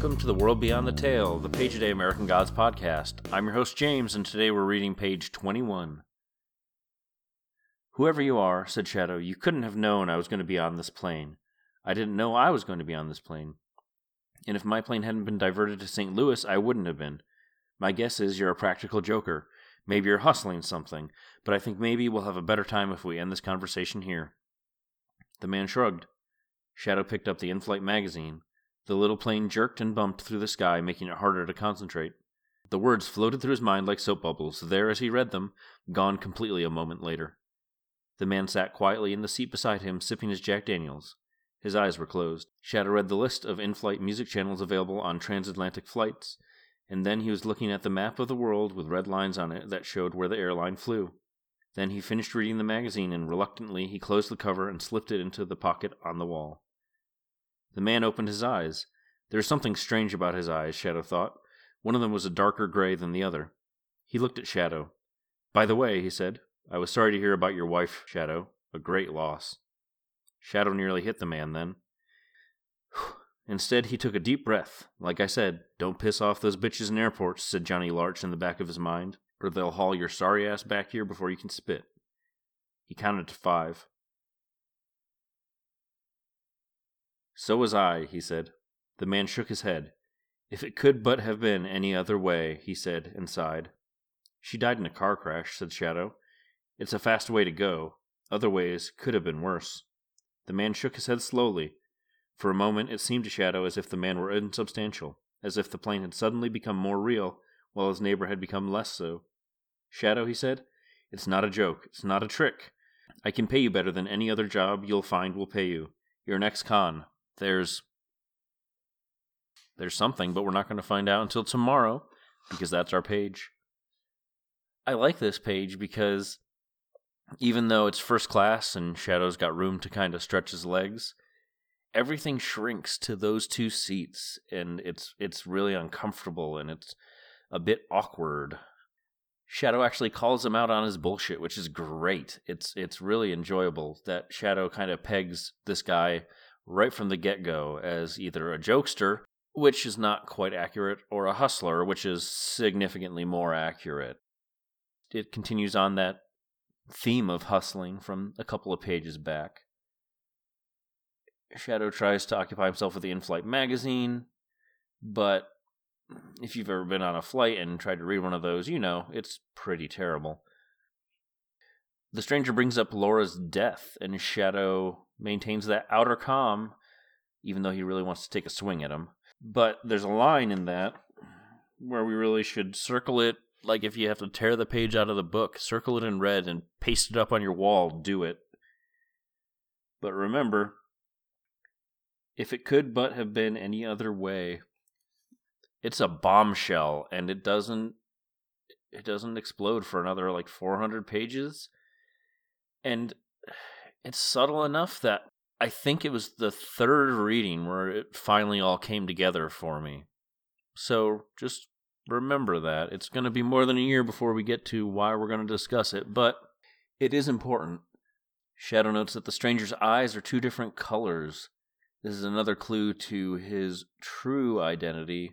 Welcome to the World Beyond the Tale, the Page a Day American Gods podcast. I'm your host, James, and today we're reading page 21. Whoever you are, said Shadow, you couldn't have known I was going to be on this plane. I didn't know I was going to be on this plane. And if my plane hadn't been diverted to St. Louis, I wouldn't have been. My guess is you're a practical joker. Maybe you're hustling something, but I think maybe we'll have a better time if we end this conversation here. The man shrugged. Shadow picked up the in flight magazine. The little plane jerked and bumped through the sky, making it harder to concentrate. The words floated through his mind like soap bubbles, there as he read them, gone completely a moment later. The man sat quietly in the seat beside him, sipping his Jack Daniels. His eyes were closed. Shadow read the list of in flight music channels available on transatlantic flights, and then he was looking at the map of the world with red lines on it that showed where the airline flew. Then he finished reading the magazine, and reluctantly he closed the cover and slipped it into the pocket on the wall. The man opened his eyes. There was something strange about his eyes, Shadow thought. One of them was a darker gray than the other. He looked at Shadow. By the way, he said, I was sorry to hear about your wife, Shadow. A great loss. Shadow nearly hit the man then. Instead, he took a deep breath. Like I said, don't piss off those bitches in airports, said Johnnie Larch in the back of his mind, or they'll haul your sorry ass back here before you can spit. He counted to five. So was I, he said. The man shook his head. If it could but have been any other way, he said, and sighed. She died in a car crash, said Shadow. It's a fast way to go. Other ways could have been worse. The man shook his head slowly. For a moment it seemed to Shadow as if the man were insubstantial, as if the plane had suddenly become more real, while his neighbor had become less so. Shadow, he said, it's not a joke. It's not a trick. I can pay you better than any other job you'll find will pay you. You're an ex-con there's there's something, but we're not going to find out until tomorrow because that's our page. I like this page because even though it's first class and Shadow's got room to kind of stretch his legs, everything shrinks to those two seats and it's it's really uncomfortable and it's a bit awkward. Shadow actually calls him out on his bullshit, which is great. It's it's really enjoyable that Shadow kind of pegs this guy right from the get go as either a jokester, which is not quite accurate, or a hustler, which is significantly more accurate. It continues on that theme of hustling from a couple of pages back. Shadow tries to occupy himself with the in flight magazine, but if you've ever been on a flight and tried to read one of those, you know it's pretty terrible. The stranger brings up Laura's death, and Shadow maintains that outer calm, even though he really wants to take a swing at him. But there's a line in that where we really should circle it like if you have to tear the page out of the book, circle it in red and paste it up on your wall, do it. But remember, if it could but have been any other way, it's a bombshell and it doesn't it doesn't explode for another like 400 pages and it's subtle enough that I think it was the third reading where it finally all came together for me. So just remember that. It's going to be more than a year before we get to why we're going to discuss it, but it is important. Shadow notes that the stranger's eyes are two different colors. This is another clue to his true identity,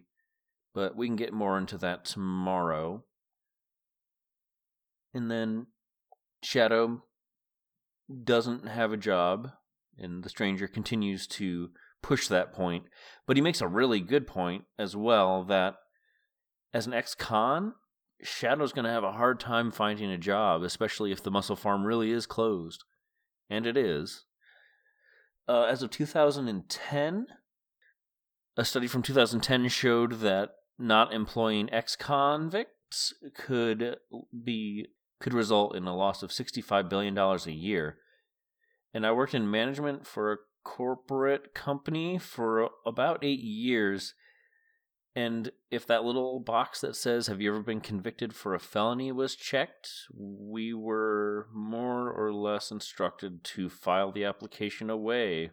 but we can get more into that tomorrow. And then Shadow doesn't have a job, and the stranger continues to push that point. But he makes a really good point as well that as an ex con, Shadow's going to have a hard time finding a job, especially if the muscle farm really is closed. And it is. Uh, as of 2010, a study from 2010 showed that not employing ex convicts could be could result in a loss of $65 billion a year. And I worked in management for a corporate company for about eight years. And if that little box that says, Have you ever been convicted for a felony was checked, we were more or less instructed to file the application away.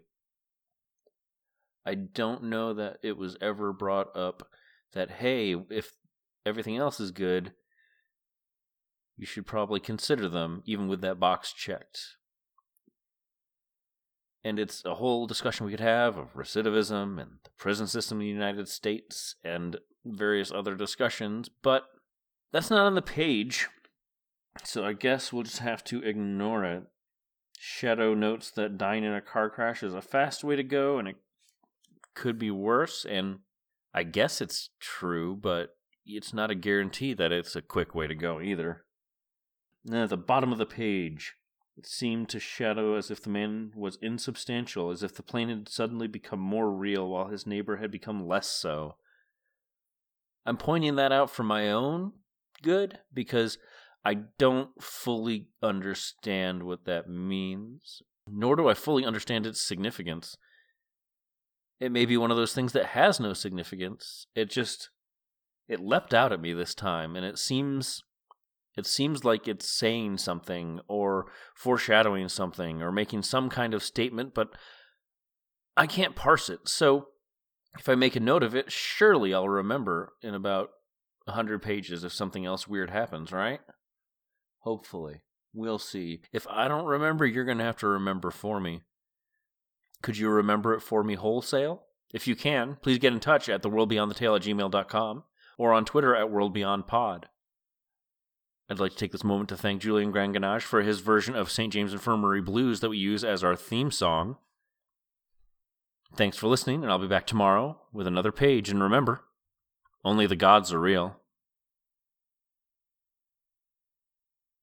I don't know that it was ever brought up that, hey, if everything else is good, you should probably consider them, even with that box checked. and it's a whole discussion we could have of recidivism and the prison system in the United States and various other discussions, but that's not on the page. So I guess we'll just have to ignore it. Shadow notes that dying in a car crash is a fast way to go and it could be worse, and I guess it's true, but it's not a guarantee that it's a quick way to go either. At the bottom of the page, it seemed to shadow as if the man was insubstantial, as if the plane had suddenly become more real while his neighbor had become less so. I'm pointing that out for my own good because I don't fully understand what that means, nor do I fully understand its significance. It may be one of those things that has no significance. It just it leapt out at me this time and it seems it seems like it's saying something or foreshadowing something or making some kind of statement, but I can't parse it. So if I make a note of it, surely I'll remember in about a 100 pages if something else weird happens, right? Hopefully. We'll see. If I don't remember, you're going to have to remember for me. Could you remember it for me wholesale? If you can, please get in touch at theworldbeyondthetale at gmail.com or on Twitter at worldbeyondpod. I'd like to take this moment to thank Julian Granganage for his version of St. James Infirmary Blues that we use as our theme song. Thanks for listening, and I'll be back tomorrow with another page. And remember, only the gods are real.